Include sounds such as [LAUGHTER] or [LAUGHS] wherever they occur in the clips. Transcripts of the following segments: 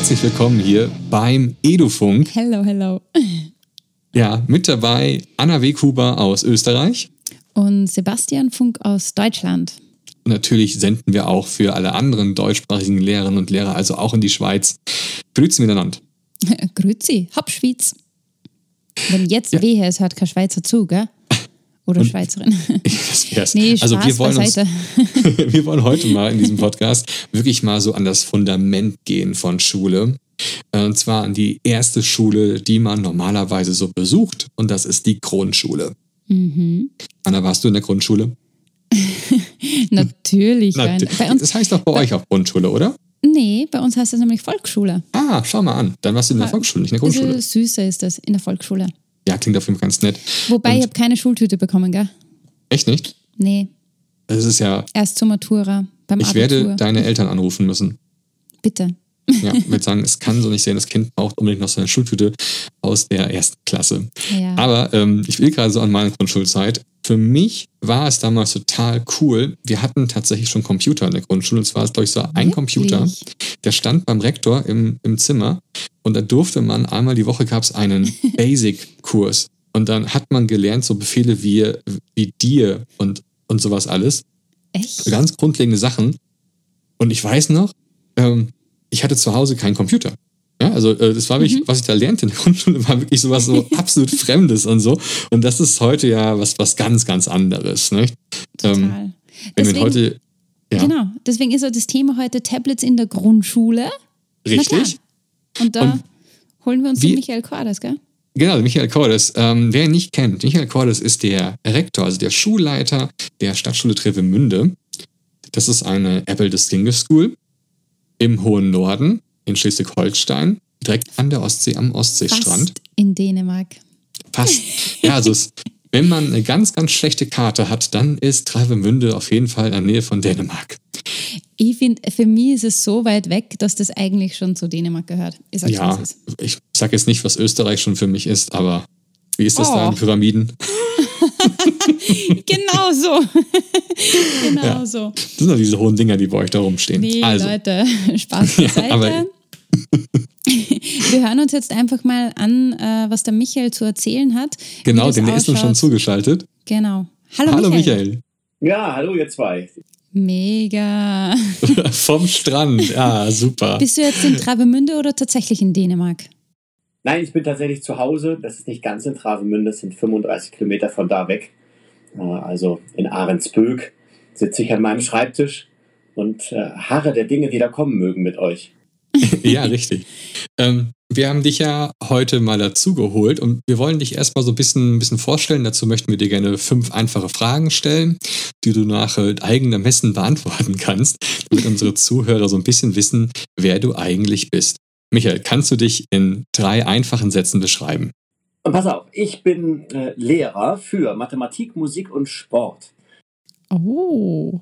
herzlich willkommen hier beim Edufunk. Hello, hello. Ja, mit dabei Anna Weghuber aus Österreich. Und Sebastian Funk aus Deutschland. Und natürlich senden wir auch für alle anderen deutschsprachigen Lehrerinnen und Lehrer, also auch in die Schweiz. Grüezi miteinander. [LAUGHS] Grüezi, Hauptschweiz. Wenn jetzt ja. wehe, es hört kein Schweizer zu, gell? Oder und Schweizerin. [LAUGHS] Das wär's. Nee, Spaß also wir wollen, uns, [LAUGHS] wir wollen heute mal in diesem [LAUGHS] Podcast wirklich mal so an das Fundament gehen von Schule. Äh, und zwar an die erste Schule, die man normalerweise so besucht. Und das ist die Grundschule. Mhm. Anna, warst du in der Grundschule? Natürlich. Nat bei uns, das heißt doch bei, bei euch auch Grundschule, oder? Nee, bei uns heißt es nämlich Volksschule. Ah, schau mal an. Dann warst du in der Volksschule, nicht in der Grundschule. Süßer ist das, in der Volksschule. Ja, klingt auf jeden Fall ganz nett. Wobei, Und ich habe keine Schultüte bekommen, gell? Echt nicht? Nee. Das ist ja. Erst zur Matura. Beim ich Abitur. werde deine Eltern anrufen müssen. Bitte. Ja, würde sagen, es kann so nicht sein, das Kind braucht unbedingt noch seine Schultüte aus der ersten Klasse. Ja. Aber ähm, ich will gerade so an meine Grundschulzeit. Für mich war es damals total cool. Wir hatten tatsächlich schon Computer in der Grundschule. Und zwar glaube ich, so ein Wirklich? Computer, der stand beim Rektor im, im Zimmer. Und da durfte man einmal die Woche gab es einen [LAUGHS] Basic-Kurs. Und dann hat man gelernt, so Befehle wie, wie dir und, und sowas alles. Echt? Ganz grundlegende Sachen. Und ich weiß noch, ähm, ich hatte zu Hause keinen Computer. Ja, also äh, das war wirklich, mhm. was ich da lernte in der Grundschule, war wirklich sowas so [LAUGHS] absolut Fremdes und so. Und das ist heute ja was, was ganz, ganz anderes. Ne? Total. Ähm, wenn deswegen, heute, ja. Genau, deswegen ist ja das Thema heute Tablets in der Grundschule. Richtig. Und da und holen wir uns wie, den Michael Cordes, gell? Genau, Michael Cordes. Ähm, wer ihn nicht kennt, Michael Cordes ist der Rektor, also der Schulleiter der Stadtschule Trevemünde. Das ist eine Apple Distinguished School im hohen Norden in Schleswig-Holstein, direkt an der Ostsee am Ostseestrand. Fast in Dänemark. Fast. Ja, also es, wenn man eine ganz, ganz schlechte Karte hat, dann ist Travemünde auf jeden Fall in der Nähe von Dänemark. Ich finde, für mich ist es so weit weg, dass das eigentlich schon zu Dänemark gehört. Ich ja, ich sage jetzt nicht, was Österreich schon für mich ist, aber wie ist das oh. da in Pyramiden? [LAUGHS] [LAUGHS] genau so. [LAUGHS] genau ja. so. Das sind doch diese hohen Dinger, die bei euch da rumstehen. Nee, also. Leute, [LAUGHS] Spaß beiseite. Ja, wir hören uns jetzt einfach mal an, äh, was der Michael zu erzählen hat. Genau, den ist uns schon zugeschaltet. Genau. Hallo, hallo Michael. Michael. Ja, hallo ihr zwei. Mega. Vom Strand, ja, super. Bist du jetzt in Travemünde oder tatsächlich in Dänemark? Nein, ich bin tatsächlich zu Hause. Das ist nicht ganz in Travemünde, das sind 35 Kilometer von da weg. Äh, also in Ahrensböck sitze ich an meinem Schreibtisch und äh, harre der Dinge, die da kommen mögen mit euch. [LAUGHS] ja, richtig. Ähm, wir haben dich ja heute mal dazu geholt und wir wollen dich erstmal so ein bisschen, ein bisschen vorstellen. Dazu möchten wir dir gerne fünf einfache Fragen stellen, die du nach äh, eigenem Messen beantworten kannst, damit unsere Zuhörer so ein bisschen wissen, wer du eigentlich bist. Michael, kannst du dich in drei einfachen Sätzen beschreiben? Und pass auf, ich bin äh, Lehrer für Mathematik, Musik und Sport. Oh.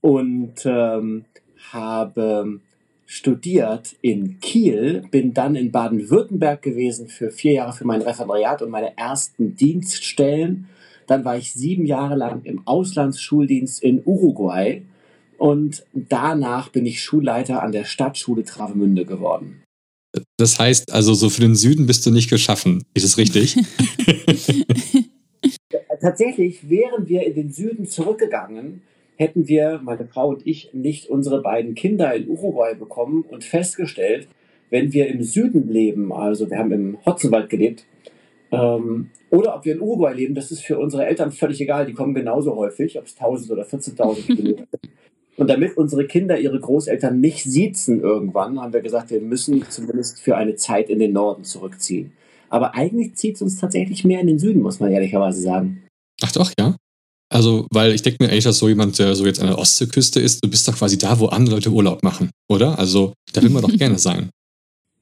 Und ähm, habe studiert in Kiel, bin dann in Baden-Württemberg gewesen für vier Jahre für mein Referendariat und meine ersten Dienststellen. Dann war ich sieben Jahre lang im Auslandsschuldienst in Uruguay und danach bin ich Schulleiter an der Stadtschule Travemünde geworden. Das heißt also, so für den Süden bist du nicht geschaffen. Ist es richtig? [LAUGHS] Tatsächlich wären wir in den Süden zurückgegangen, hätten wir, meine Frau und ich, nicht unsere beiden Kinder in Uruguay bekommen und festgestellt, wenn wir im Süden leben, also wir haben im Hotzenwald gelebt, ähm, oder ob wir in Uruguay leben, das ist für unsere Eltern völlig egal. Die kommen genauso häufig, ob es 1000 oder 14.000 [LAUGHS] Kilometer sind. Und damit unsere Kinder ihre Großeltern nicht siezen irgendwann, haben wir gesagt, wir müssen zumindest für eine Zeit in den Norden zurückziehen. Aber eigentlich zieht es uns tatsächlich mehr in den Süden, muss man ehrlicherweise sagen. Ach doch, ja. Also, weil ich denke mir eigentlich, dass so jemand, der so jetzt an der Ostseeküste ist, du bist doch quasi da, wo andere Leute Urlaub machen, oder? Also, da will man doch [LAUGHS] gerne sein.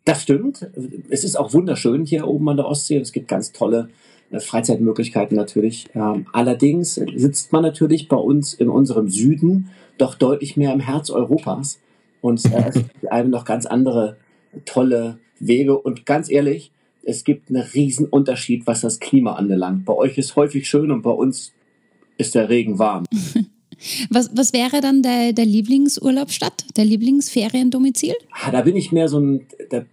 Das stimmt. Es ist auch wunderschön hier oben an der Ostsee. Es gibt ganz tolle äh, Freizeitmöglichkeiten natürlich. Ähm, allerdings sitzt man natürlich bei uns in unserem Süden doch deutlich mehr im Herz Europas und äh, es [LAUGHS] gibt einem noch ganz andere tolle Wege. Und ganz ehrlich, es gibt einen riesen Unterschied, was das Klima anbelangt. Bei euch ist häufig schön und bei uns ist der Regen warm. [LAUGHS] Was, was wäre dann der, der Lieblingsurlaubsstadt, der Lieblingsferiendomizil? Ah, da bin ich mehr so ein, da,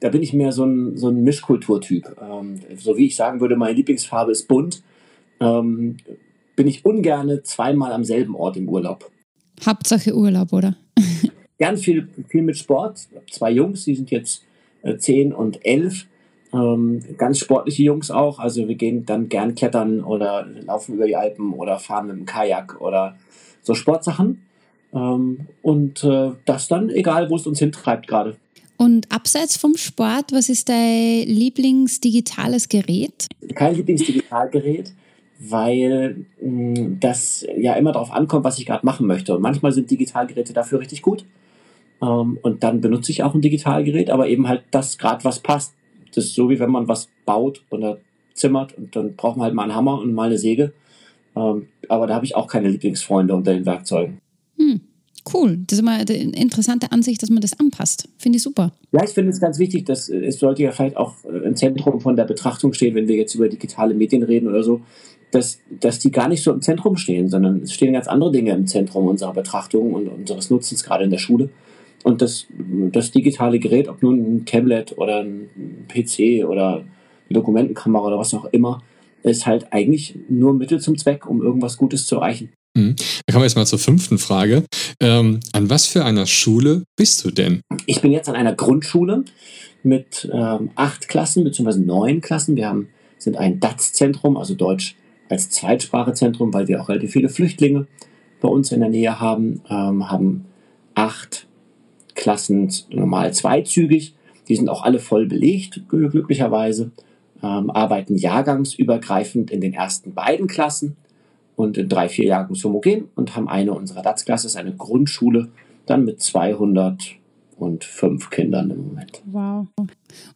da bin ich mehr so ein, so ein Mischkulturtyp. Ähm, so wie ich sagen würde, meine Lieblingsfarbe ist bunt, ähm, bin ich ungerne zweimal am selben Ort im Urlaub. Hauptsache Urlaub, oder? [LAUGHS] Gern viel, viel mit Sport. Zwei Jungs, die sind jetzt äh, zehn und elf. Ähm, ganz sportliche Jungs auch. Also wir gehen dann gern klettern oder laufen über die Alpen oder fahren mit dem Kajak oder so Sportsachen. Ähm, und äh, das dann, egal wo es uns hintreibt gerade. Und abseits vom Sport, was ist dein Lieblingsdigitales Gerät? Kein Lieblingsdigitalgerät, weil mh, mm, das ja immer darauf ankommt, was ich gerade machen möchte. Und manchmal sind Digitalgeräte dafür richtig gut. Ähm, und dann benutze ich auch ein Digitalgerät, aber eben halt das gerade, was passt. Das ist so, wie wenn man was baut oder zimmert und dann braucht man halt mal einen Hammer und mal eine Säge. Ähm, aber da habe ich auch keine Lieblingsfreunde unter den Werkzeugen. Hm, cool. Das ist immer eine interessante Ansicht, dass man das anpasst. Finde ich super. Ja, ich finde es ganz wichtig, dass es sollte ja vielleicht auch äh, im Zentrum von der Betrachtung stehen, wenn wir jetzt über digitale Medien reden oder so, dass, dass die gar nicht so im Zentrum stehen, sondern es stehen ganz andere Dinge im Zentrum unserer Betrachtung und unseres Nutzens, gerade in der Schule. Und das, das digitale Gerät, ob nun ein Tablet oder ein PC oder eine Dokumentenkamera oder was auch immer, ist halt eigentlich nur Mittel zum Zweck, um irgendwas Gutes zu erreichen. Mhm. Da kommen wir jetzt mal zur fünften Frage. Ähm, an was für einer Schule bist du denn? Ich bin jetzt an einer Grundschule mit ähm, acht Klassen bzw. neun Klassen. Wir haben, sind ein DATS-Zentrum, also Deutsch als Zweitsprachezentrum, weil wir auch relativ viele Flüchtlinge bei uns in der Nähe haben, ähm, haben acht Klassen normal zweizügig. Die sind auch alle voll belegt, glücklicherweise. Ähm, arbeiten jahrgangsübergreifend in den ersten beiden Klassen und in drei, vier Jahren homogen und haben eine unserer DATS-Klasse, eine Grundschule, dann mit 205 Kindern im Moment. Wow.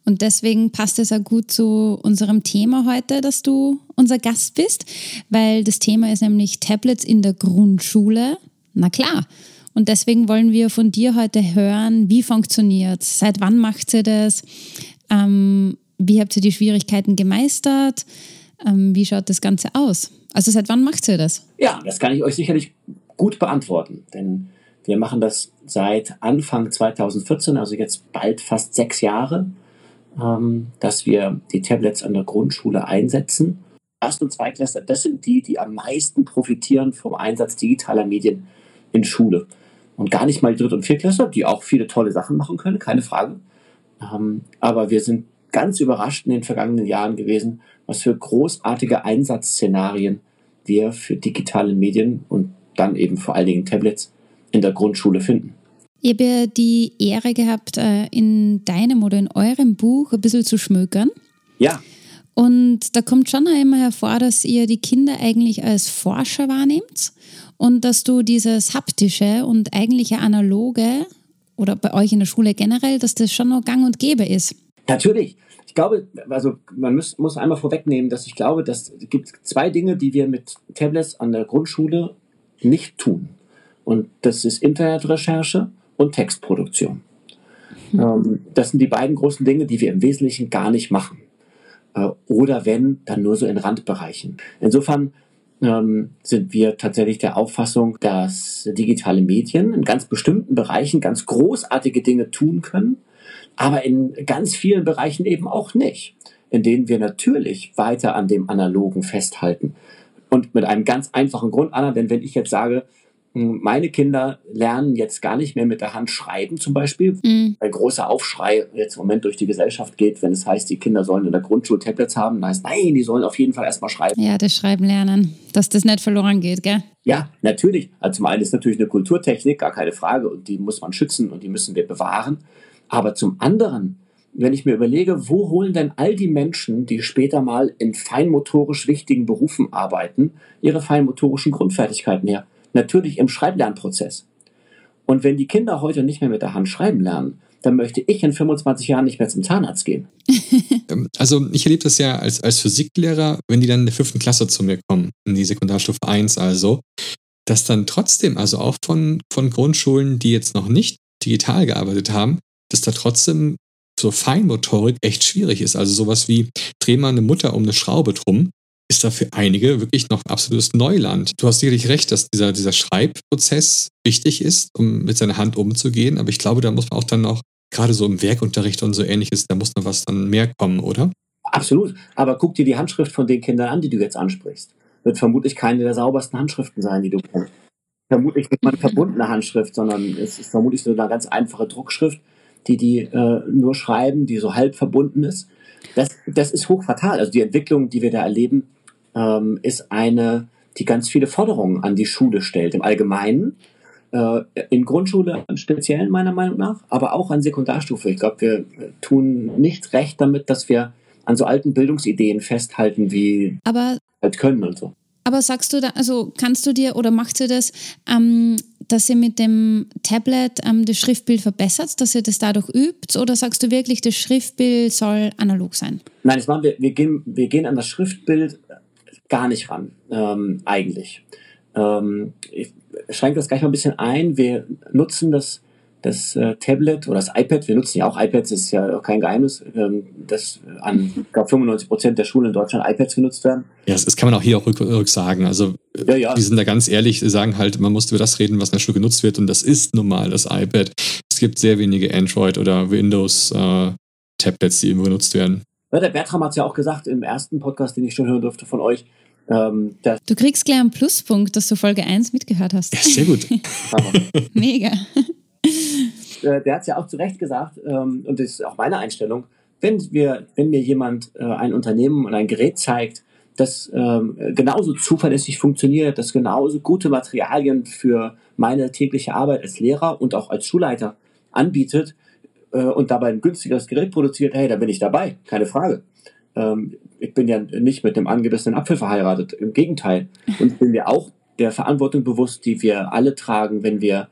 Und deswegen passt es ja gut zu unserem Thema heute, dass du unser Gast bist, weil das Thema ist nämlich Tablets in der Grundschule. Na klar, und deswegen wollen wir von dir heute hören, wie funktioniert es? Seit wann macht ihr das? Ähm, wie habt ihr die Schwierigkeiten gemeistert? Ähm, wie schaut das Ganze aus? Also seit wann macht ihr das? Ja, das kann ich euch sicherlich gut beantworten, denn wir machen das seit Anfang 2014, also jetzt bald fast sechs Jahre, ähm, dass wir die Tablets an der Grundschule einsetzen. Erst- und Zweitklässler, das sind die, die am meisten profitieren vom Einsatz digitaler Medien in Schule und gar nicht mal die Dritt- und Viertklässler, die auch viele tolle Sachen machen können, keine Frage. Ähm, aber wir sind ganz überrascht in den vergangenen Jahren gewesen, was für großartige Einsatzszenarien wir für digitale Medien und dann eben vor allen Dingen Tablets in der Grundschule finden. Ich habe ja die Ehre gehabt, äh, in deinem oder in eurem Buch ein bisschen zu schmökern. Ja. Und da kommt schon immer hervor, dass ihr die Kinder eigentlich als Forscher wahrnehmt und dass du dieses haptische und eigentliche analoge oder bei euch in der Schule generell, dass das schon noch gang und gäbe ist. Natürlich. Ich glaube, also man muss, muss einmal vorwegnehmen, dass ich glaube, dass es gibt zwei Dinge, die wir mit Tablets an der Grundschule nicht tun. Und das ist Internetrecherche und Textproduktion. Hm. Das sind die beiden großen Dinge, die wir im Wesentlichen gar nicht machen. Äh, oder wenn, dann nur so in Randbereichen. Insofern ähm, sind wir tatsächlich der Auffassung, dass digitale Medien in ganz bestimmten Bereichen ganz großartige Dinge tun können, aber in ganz vielen Bereichen eben auch nicht, in denen wir natürlich weiter an dem Analogen festhalten. Und mit einem ganz einfachen Grund, Anna, denn wenn ich jetzt sage, meine Kinder lernen jetzt gar nicht mehr mit der Hand schreiben zum Beispiel. Mhm. Ein großer Aufschrei jetzt im Moment durch die Gesellschaft geht, wenn es heißt, die Kinder sollen in der Grundschule Tablets haben. Dann heißt, nein, die sollen auf jeden Fall erstmal schreiben. Ja, das Schreiben lernen, dass das nicht verloren geht, gell? Ja, natürlich. Also zum einen ist natürlich eine Kulturtechnik, gar keine Frage, und die muss man schützen und die müssen wir bewahren. Aber zum anderen, wenn ich mir überlege, wo holen denn all die Menschen, die später mal in feinmotorisch wichtigen Berufen arbeiten, ihre feinmotorischen Grundfertigkeiten her? Natürlich im Schreiblernprozess. Und wenn die Kinder heute nicht mehr mit der Hand schreiben lernen, dann möchte ich in 25 Jahren nicht mehr zum Zahnarzt gehen. [LAUGHS] Ähm, also ich erlebe das ja als, als Physiklehrer, wenn die dann in der fünften Klasse zu mir kommen, in die Sekundarstufe 1 also, dass dann trotzdem, also auch von, von Grundschulen, die jetzt noch nicht digital gearbeitet haben, dass da trotzdem so Feinmotorik echt schwierig ist. Also sowas wie, dreh mal eine Mutter um eine Schraube drum, ist da für einige wirklich noch absolutes Neuland. Du hast sicherlich recht, dass dieser, dieser Schreibprozess wichtig ist, um mit seiner Hand umzugehen, aber ich glaube, da muss man auch dann noch, gerade so im Werkunterricht und so ähnliches, da muss noch was dann mehr kommen, oder? Absolut. Aber guck dir die Handschrift von den Kindern an, die du jetzt ansprichst. Wird vermutlich keine der saubersten Handschriften sein, die du kennst. Vermutlich nicht mal eine verbundene Handschrift, sondern es ist vermutlich so eine ganz einfache Druckschrift, die die äh, nur schreiben, die so halb verbunden ist. Das, das ist hochfatal. Also die Entwicklung, die wir da erleben, ähm, ist eine, die ganz viele Forderungen an die Schule stellt. Im Allgemeinen, äh, in Grundschule im Speziellen meiner Meinung nach, aber auch an Sekundarstufe. Ich glaube, wir tun nicht recht damit, dass wir an so alten Bildungsideen festhalten, wie aber, halt können und so. Aber sagst du da, also kannst du dir oder machst du das, ähm, dass ihr mit dem Tablet ähm, das Schriftbild verbessert, dass ihr das dadurch übt? Oder sagst du wirklich, das Schriftbild soll analog sein? Nein, das machen wir, wir, gehen, wir gehen an das Schriftbild gar nicht ran, ähm, eigentlich. Ähm, ich schränke das gleich mal ein bisschen ein. Wir nutzen das das äh, Tablet oder das iPad, wir nutzen ja auch iPads, das ist ja auch kein Geheimnis, ähm, dass an glaub, 95 Prozent der Schulen in Deutschland iPads genutzt werden. Ja, das, das kann man auch hier auch rück, rück sagen. Also ja, ja. die sind da ganz ehrlich, sagen halt, man muss über das reden, was in der Schule genutzt wird und das ist nun mal das iPad. Es gibt sehr wenige Android- oder Windows-Tablets, äh, die genutzt werden. Ja, der Bertram hat es ja auch gesagt im ersten Podcast, den ich schon hören durfte von euch, ähm, du kriegst gleich einen Pluspunkt, dass du Folge 1 mitgehört hast. Ja, sehr gut. [LAUGHS] Mega. [LAUGHS] Äh, der hat es ja auch zu Recht gesagt, ähm, und das ist auch meine Einstellung, wenn, wir, wenn mir jemand äh, ein Unternehmen und ein Gerät zeigt, das ähm, genauso zuverlässig funktioniert, das genauso gute Materialien für meine tägliche Arbeit als Lehrer und auch als Schulleiter anbietet äh, und dabei ein günstigeres Gerät produziert, hey, da bin ich dabei, keine Frage. Ähm, ich bin ja nicht mit dem angebissenen Apfel verheiratet, im Gegenteil. Und bin mir auch der Verantwortung bewusst, die wir alle tragen, wenn wir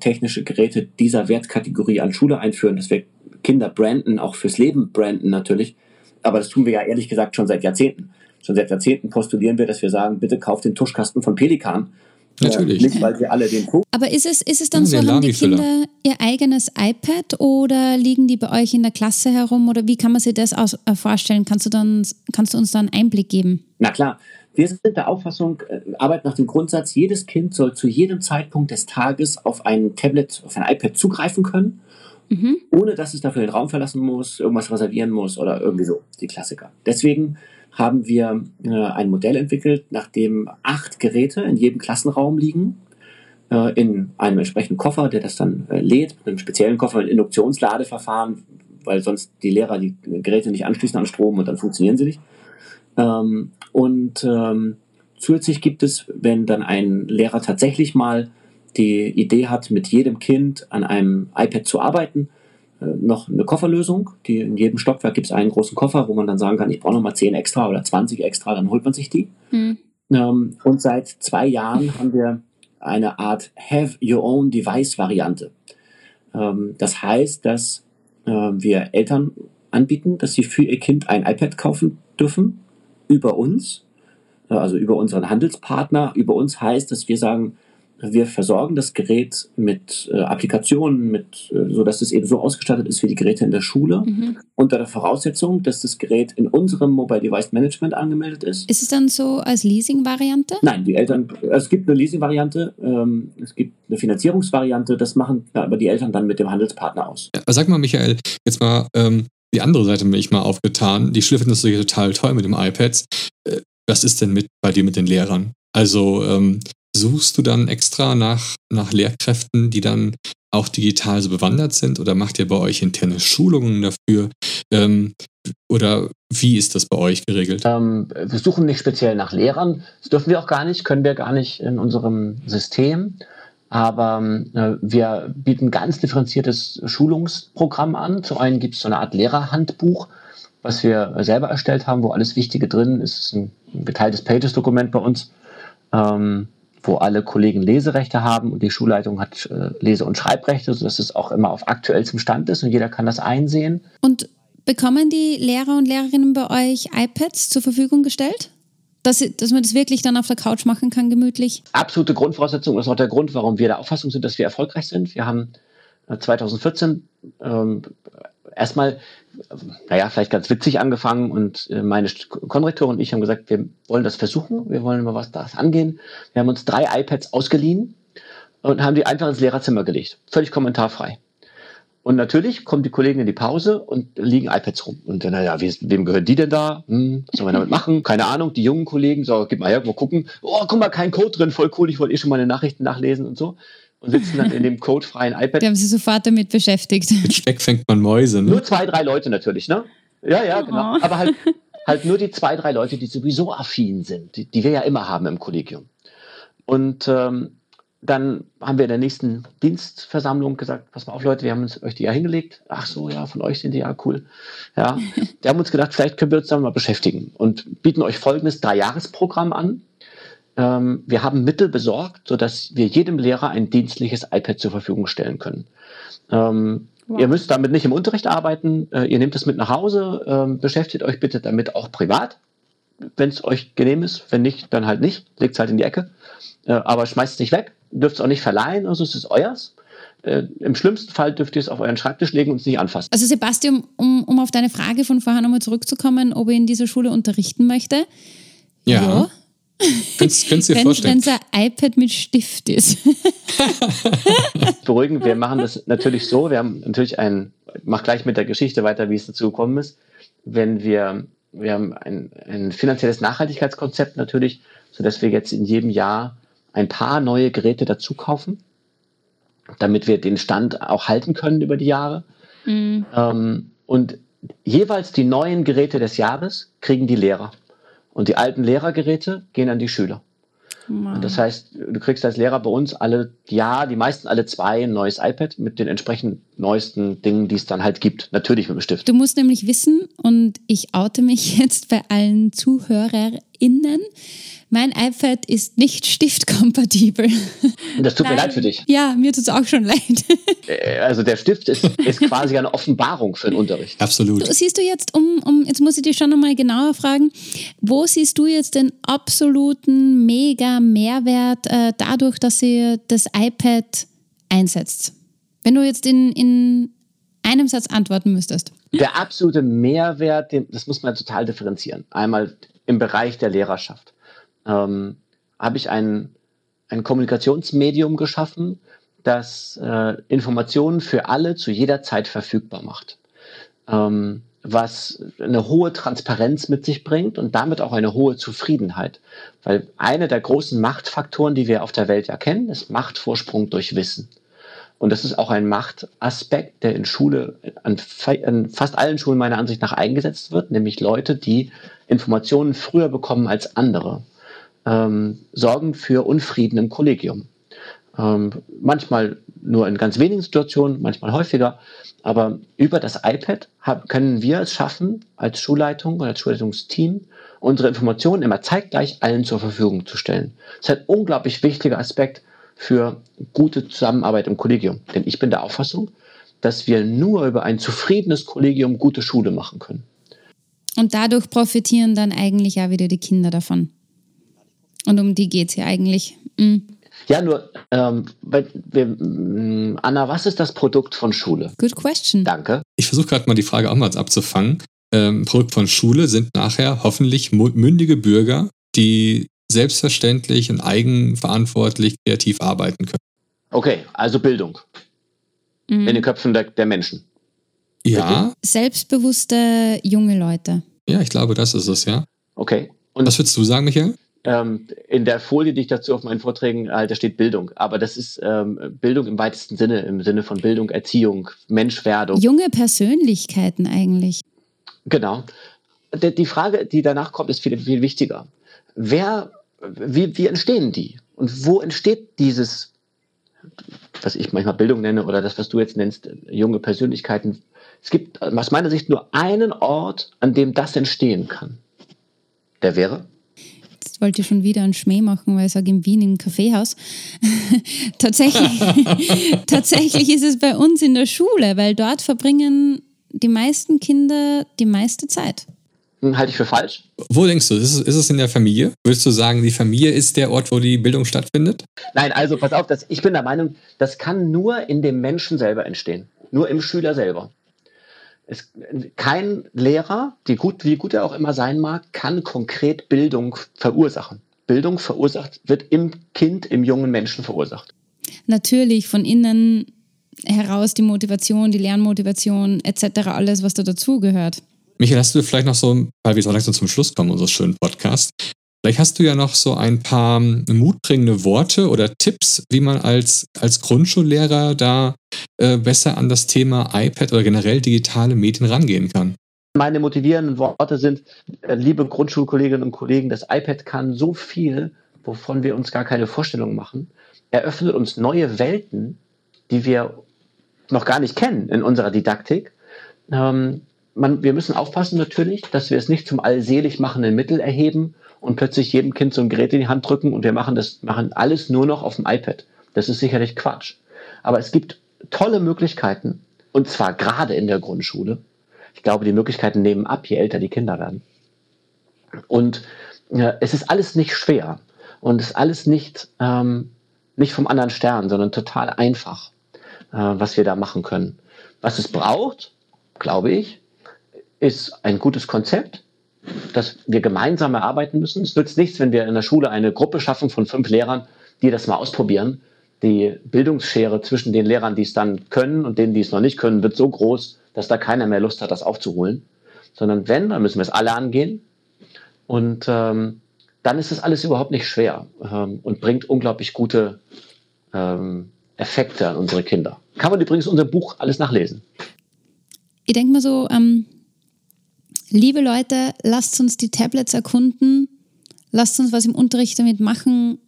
technische Geräte dieser Wertkategorie an Schule einführen, dass wir Kinder branden, auch fürs Leben branden natürlich. Aber das tun wir ja ehrlich gesagt schon seit Jahrzehnten. Schon seit Jahrzehnten postulieren wir, dass wir sagen, bitte kauft den Tuschkasten von Pelikan. Natürlich. Äh, nicht, weil wir alle den Aber ist es, ist es dann ja, so, haben die Kinder ihr eigenes iPad oder liegen die bei euch in der Klasse herum oder wie kann man sich das aus, äh, vorstellen? Kannst du, dann, kannst du uns da einen Einblick geben? Na klar, wir sind der Auffassung, äh, Arbeit nach dem Grundsatz, jedes Kind soll zu jedem Zeitpunkt des Tages auf ein Tablet, auf ein iPad zugreifen können, mhm. ohne dass es dafür den Raum verlassen muss, irgendwas reservieren muss oder irgendwie so, die Klassiker. Deswegen haben wir äh, ein Modell entwickelt, nach dem acht Geräte in jedem Klassenraum liegen, äh, in einem entsprechenden Koffer, der das dann äh, lädt, mit einem speziellen Koffer mit Induktionsladeverfahren, weil sonst die Lehrer die Geräte nicht anschließen an Strom und dann funktionieren sie nicht. Ähm, und ähm, zusätzlich gibt es, wenn dann ein Lehrer tatsächlich mal die Idee hat, mit jedem Kind an einem iPad zu arbeiten, noch eine Kofferlösung. Die, in jedem Stockwerk gibt es einen großen Koffer, wo man dann sagen kann, ich brauche noch mal 10 extra oder 20 extra, dann holt man sich die. Mhm. Ähm, und seit zwei Jahren haben wir eine Art Have Your Own Device Variante. Ähm, das heißt, dass äh, wir Eltern anbieten, dass sie für ihr Kind ein iPad kaufen dürfen über uns, äh, also über unseren Handelspartner. Über uns heißt, dass wir sagen, wir versorgen das Gerät mit äh, Applikationen, mit, äh, so dass es eben so ausgestattet ist wie die Geräte in der Schule, mhm. unter der Voraussetzung, dass das Gerät in unserem Mobile Device Management angemeldet ist. Ist es dann so als Leasing-Variante? Nein, die Eltern, es gibt eine Leasing-Variante, ähm, es gibt eine Finanzierungsvariante, das machen aber die Eltern dann mit dem Handelspartner aus. Ja, sag mal, Michael, jetzt mal ähm, die andere Seite bin ich mal aufgetan. Die Schule findet das total toll mit dem iPads. Äh, was ist denn mit bei dir mit den Lehrern? Also ähm, suchst du dann extra nach, nach Lehrkräften, die dann auch digital so bewandert sind oder macht ihr bei euch interne Schulungen dafür? Ähm, oder wie ist das bei euch geregelt? Ähm, wir suchen nicht speziell nach Lehrern. Das dürfen wir auch gar nicht, können wir gar nicht in unserem System. Aber äh, wir bieten ganz differenziertes Schulungsprogramm an. Zu einen gibt es so eine Art Lehrerhandbuch, was wir selber erstellt haben, wo alles Wichtige drin ist. Es ist ein, geteiltes Pages-Dokument bei uns, ähm, wo alle Kollegen Leserechte haben und die Schulleitung hat äh, Lese- und Schreibrechte, sodass es auch immer auf aktuellstem Stand ist und jeder kann das einsehen. Und bekommen die Lehrer und Lehrerinnen bei euch iPads zur Verfügung gestellt? dass, dass man das wirklich dann auf der Couch machen kann, gemütlich? Absolute Grundvoraussetzung ist auch der Grund, warum wir der Auffassung sind, dass wir erfolgreich sind. Wir haben 2014 äh, ähm, erstmal, naja, vielleicht ganz witzig angefangen und äh, meine Konrektorin und ich haben gesagt, wir wollen das versuchen, wir wollen mal was das angehen. Wir haben uns drei iPads ausgeliehen und haben die einfach ins Lehrerzimmer gelegt. Völlig kommentarfrei. Und natürlich kommen die Kollegen in die Pause und liegen iPads rum. Und dann, naja, wem gehören die denn da? Hm, was sollen wir damit [LAUGHS] machen? Keine Ahnung. Die jungen Kollegen, so, gib mal her, mal gucken. Oh, guck mal, kein Code drin, voll cool. Ich wollte eh schon meine Nachrichten nachlesen und so. Und sitzen dann in dem codefreien iPad. [LAUGHS] Die haben sich sofort damit beschäftigt. Mit Speck fängt man Mäuse, ne? Nur zwei, drei Leute natürlich, ne? Ja, ja, genau. Oh. Aber halt, halt nur die zwei, drei Leute, die sowieso affin sind, die, die wir ja immer haben im Kollegium. Und ähm, dann haben wir in der nächsten Dienstversammlung gesagt, pass mal auf Leute, wir haben uns euch die ja hingelegt. Ach so, ja, von euch sind die ja cool. Ja, [LAUGHS] wir haben uns gedacht, vielleicht können wir uns damit mal beschäftigen und bieten euch folgendes Dreijahresprogramm an. Ähm, wir haben Mittel besorgt, sodass wir jedem Lehrer ein dienstliches iPad zur Verfügung stellen können. Ähm, wow. Ihr müsst damit nicht im Unterricht arbeiten, äh, ihr nehmt es mit nach Hause, ähm, beschäftigt euch bitte damit auch privat, wenn es euch genehm ist. Wenn nicht, dann halt nicht, legt es halt in die Ecke. Äh, aber schmeißt es nicht weg dürft es auch nicht verleihen, also es ist euers. Äh, Im schlimmsten Fall dürft ihr es auf euren Schreibtisch legen und es nicht anfassen. Also Sebastian, um, um auf deine Frage von vorher nochmal zurückzukommen, ob ich in dieser Schule unterrichten möchte. Ja. ja. Könntest, könntest dir vorstellen. Wenn es ein iPad mit Stift ist. [LAUGHS] Beruhigen, wir machen das natürlich so. Wir haben natürlich ein, mach gleich mit der Geschichte weiter, wie es dazu gekommen ist. Wenn wir, wir haben ein, ein finanzielles Nachhaltigkeitskonzept natürlich, sodass wir jetzt in jedem Jahr ein paar neue Geräte dazu kaufen, damit wir den Stand auch halten können über die Jahre. Mhm. Ähm, und jeweils die neuen Geräte des Jahres kriegen die Lehrer. Und die alten Lehrergeräte gehen an die Schüler. das heißt, du kriegst als Lehrer bei uns alle, ja, die meisten alle zwei ein neues iPad mit den entsprechend neuesten Dingen, die es dann halt gibt. Natürlich mit dem Stift. Du musst nämlich wissen, und ich oute mich [LAUGHS] jetzt bei allen ZuhörerInnen, mein iPad ist nicht [LAUGHS] stiftkompatibel. Das tut Nein. mir leid für dich. Ja, mir tut es auch schon leid. Äh, also der Stift ist, ist quasi eine Offenbarung für den Unterricht. Absolut. Du, siehst du jetzt, um, um, jetzt muss ich dich schon nochmal genauer fragen, wo siehst du jetzt den absoluten mega Mehrwert äh, dadurch, dass ihr das iPad einsetzt? Wenn du jetzt in, in einem Satz antworten müsstest. Der absolute Mehrwert, das muss man total differenzieren. Einmal im Bereich der Lehrerschaft ähm, habe ich ein, ein Kommunikationsmedium geschaffen, das äh, Informationen für alle zu jeder Zeit verfügbar macht. Ähm, was eine hohe Transparenz mit sich bringt und damit auch eine hohe Zufriedenheit. Weil eine der großen Machtfaktoren, die wir auf der Welt ja kennen, ist Machtvorsprung durch Wissen. Und das ist auch ein Machtaspekt, der in Schule, an, an, fast allen Schulen meiner Ansicht nach eingesetzt wird, nämlich Leute, die Informationen früher bekommen als andere ähm, sorgen für Unfrieden im Kollegium. Ähm, manchmal nur in ganz wenigen Situationen, manchmal häufiger. Aber über das iPad hab, können wir es schaffen, als Schulleitung oder als Schulleitungsteam unsere Informationen immer zeitgleich allen zur Verfügung zu stellen. Das ist ein unglaublich wichtiger Aspekt für gute Zusammenarbeit im Kollegium. Denn ich bin der Auffassung, dass wir nur über ein zufriedenes Kollegium gute Schule machen können. Und dadurch profitieren dann eigentlich auch wieder die Kinder davon. Und um die geht es ja eigentlich. Mhm. Ja, nur, ähm, wir, mm, Anna, was ist das Produkt von Schule? Good question. Danke. Ich versuche gerade mal die Frage auch mal abzufangen. Ähm, Produkt von Schule sind nachher hoffentlich mündige Bürger, die selbstverständlich und eigenverantwortlich kreativ arbeiten können. Okay, also Bildung. Mhm. In den Köpfen der, der Menschen. Ja. Selbstbewusste junge Leute. Ja, ich glaube, das ist es, ja. Okay. Und was würdest du sagen, Michael? Ähm, in der Folie, die ich dazu auf meinen Vorträgen halte, steht Bildung. Aber das ist ähm, Bildung im weitesten Sinne, im Sinne von Bildung, Erziehung, Menschwerdung. Junge Persönlichkeiten eigentlich. Genau. Die Frage, die danach kommt, ist viel, viel wichtiger. Wer, wie, wie entstehen die? Und wo entsteht dieses, was ich manchmal Bildung nenne oder das, was du jetzt nennst, junge Persönlichkeiten? Es gibt aus meiner Sicht nur einen Ort, an dem das entstehen kann. Der wäre? jetzt wollte ich schon wieder einen Schmäh machen, weil ich sage in Wien im Kaffeehaus. [LAUGHS] tatsächlich, [LAUGHS] tatsächlich ist es bei uns in der Schule, weil dort verbringen die meisten Kinder die meiste Zeit. Halte ich für falsch. Wo denkst du, ist es, ist es in der Familie? Würdest du sagen, die Familie ist der Ort, wo die Bildung stattfindet? Nein, also pass auf, das, ich bin der Meinung, das kann nur in dem Menschen selber entstehen. Nur im Schüler selber. es, kein Lehrer, die gut, wie gut er auch immer sein mag, kann konkret Bildung verursachen. Bildung verursacht, wird im Kind, im jungen Menschen verursacht. Natürlich von innen heraus die Motivation, die Lernmotivation etc., alles, was da dazugehört. Michael, hast du vielleicht noch so, weil wir so langsam zum Schluss kommen unseres schönen Podcasts, vielleicht hast du ja noch so ein paar mutbringende Worte oder Tipps, wie man als, als Grundschullehrer da äh, besser an das Thema iPad oder generell digitale Medien rangehen kann. Meine motivierenden Worte sind, äh, liebe Grundschulkolleginnen und Kollegen, das iPad kann so viel, wovon wir uns gar keine Vorstellung machen, eröffnet uns neue Welten, die wir noch gar nicht kennen in unserer Didaktik. Ähm, man, wir müssen aufpassen natürlich, dass wir es nicht zum allselig machenden Mittel erheben und plötzlich jedem Kind so ein Gerät in die Hand drücken und wir machen das, machen alles nur noch auf dem iPad. Das ist sicherlich Quatsch. Aber es gibt tolle Möglichkeiten, und zwar gerade in der Grundschule. Ich glaube, die Möglichkeiten nehmen ab, je älter die Kinder werden. Und äh, es ist alles nicht schwer und es ist alles nicht, ähm, nicht vom anderen Stern, sondern total einfach, äh, was wir da machen können. Was es braucht, glaube ich, ist ein gutes Konzept, das wir gemeinsam erarbeiten müssen. Es nützt nichts, wenn wir in der Schule eine Gruppe schaffen von fünf Lehrern, die das mal ausprobieren. Die Bildungsschere zwischen den Lehrern, die es dann können und denen, die es noch nicht können, wird so groß, dass da keiner mehr Lust hat, das aufzuholen. Sondern wenn, dann müssen wir es alle angehen. Und ähm, dann ist es alles überhaupt nicht schwer ähm, und bringt unglaublich gute ähm, Effekte an unsere Kinder. Kann man übrigens unser Buch alles nachlesen. Ich denke mal so, ähm, liebe Leute, lasst uns die Tablets erkunden, lasst uns was im Unterricht damit machen,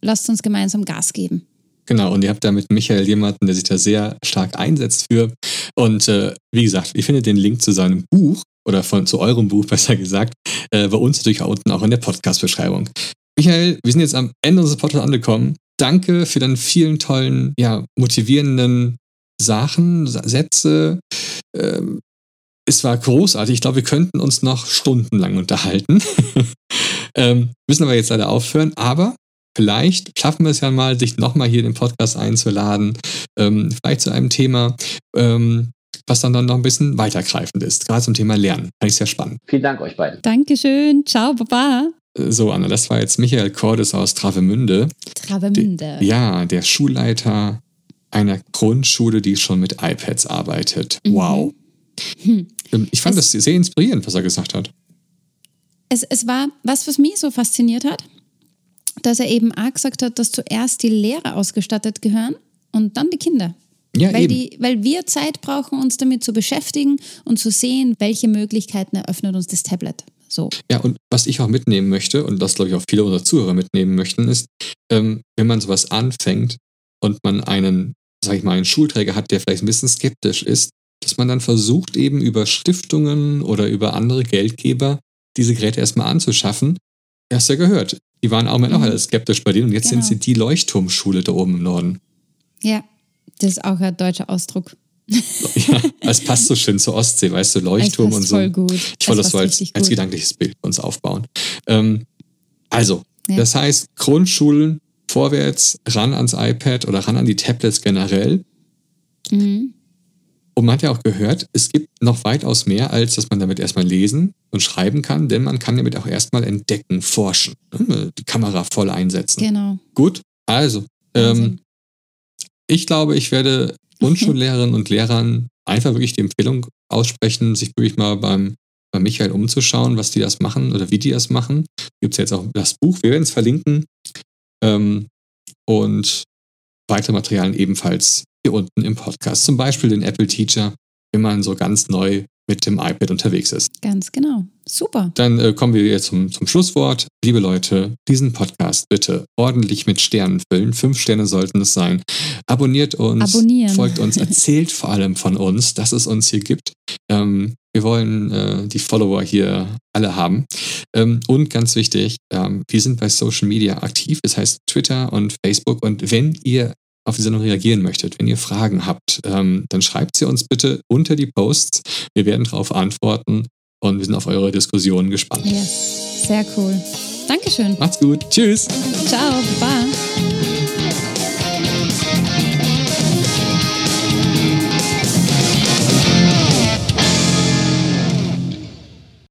lasst uns gemeinsam Gas geben. Genau, und ihr habt da mit Michael jemanden, der sich da sehr stark einsetzt für. Und äh, wie gesagt, ihr findet den Link zu seinem Buch oder von, zu eurem Buch [LAUGHS] besser gesagt, äh, bei uns natürlich auch unten auch in der Podcast-Beschreibung. Michael, wir sind jetzt am Ende unseres Podcasts angekommen. Danke für deine vielen tollen, ja, motivierenden Sachen, Sätze. Ähm, es war großartig. Ich glaube, wir könnten uns noch stundenlang unterhalten. [LAUGHS] ähm, müssen aber jetzt leider aufhören. Aber vielleicht schaffen wir es ja mal, sich nochmal hier in den Podcast einzuladen. Ähm, vielleicht zu einem Thema, ähm, was dann, dann noch ein bisschen weitergreifend ist. Gerade zum Thema Lernen. Fand ich sehr spannend. Vielen Dank euch beiden. Dankeschön. Ciao, Baba. So, Anna, das war jetzt Michael Cordes aus Travemünde. Travemünde. De, ja, der Schulleiter einer Grundschule, die schon mit iPads arbeitet. Mhm. Wow. Hm. Ähm, ich fand es, das sehr inspirierend, was er gesagt hat. Es, es war was, was mich so fasziniert hat, dass er eben auch gesagt hat, dass zuerst die Lehrer ausgestattet gehören und dann die Kinder. Ja, weil, eben. Die, weil wir Zeit brauchen, uns damit zu beschäftigen und zu sehen, welche Möglichkeiten eröffnet uns das Tablet. So. Ja, und was ich auch mitnehmen möchte, und das glaube ich auch viele unserer Zuhörer mitnehmen möchten, ist, ähm, wenn man sowas anfängt und man einen, sag ich mal, einen Schulträger hat, der vielleicht ein bisschen skeptisch ist, dass man dann versucht, eben über Stiftungen oder über andere Geldgeber diese Geräte erstmal anzuschaffen. Du hast ja gehört, die waren auch mhm. auch alle skeptisch bei denen und jetzt genau. sind sie die Leuchtturmschule da oben im Norden. Ja, das ist auch ein deutscher Ausdruck. ja, es passt so schön zur Ostsee, weißt du, Leuchtturm und so. Voll gut. Ich wollte das so als, als gedankliches Bild uns aufbauen. Ähm, also, ja. das heißt, Grundschulen vorwärts, ran ans iPad oder ran an die Tablets generell. Mhm. Und man hat ja auch gehört, es gibt noch weitaus mehr, als dass man damit erstmal lesen und schreiben kann, denn man kann damit auch erstmal entdecken, forschen, ne, die Kamera voll einsetzen. Genau. Gut, also, ähm, ich glaube, ich werde [LAUGHS] Grundschullehrerinnen und Lehrern einfach wirklich die Empfehlung aussprechen, sich wirklich mal beim, bei Michael umzuschauen, was die das machen oder wie die das machen. Gibt es jetzt auch das Buch, wir werden es verlinken. Ähm, und weitere Materialien ebenfalls hier unten im Podcast. Zum Beispiel den Apple Teacher, wenn man so ganz neu mit dem iPad unterwegs ist. Ganz genau. Super. Dann äh, kommen wir jetzt zum, zum Schlusswort. Liebe Leute, diesen Podcast bitte ordentlich mit Sternen füllen. Fünf Sterne sollten es sein. Abonniert uns, Abonnieren. folgt uns, [LAUGHS] erzählt vor allem von uns, dass es uns hier gibt. Ähm, wir wollen äh, die Follower hier alle haben. Ähm, und ganz wichtig, ähm, wir sind bei Social Media aktiv, das heißt Twitter und Facebook. Und wenn ihr auf die Sendung reagieren möchtet, wenn ihr Fragen habt, ähm, dann schreibt sie uns bitte unter die Posts. Wir werden darauf antworten und wir sind auf eure Diskussionen gespannt. Yes, sehr cool. Dankeschön. Macht's gut. Tschüss. Ciao. Bye.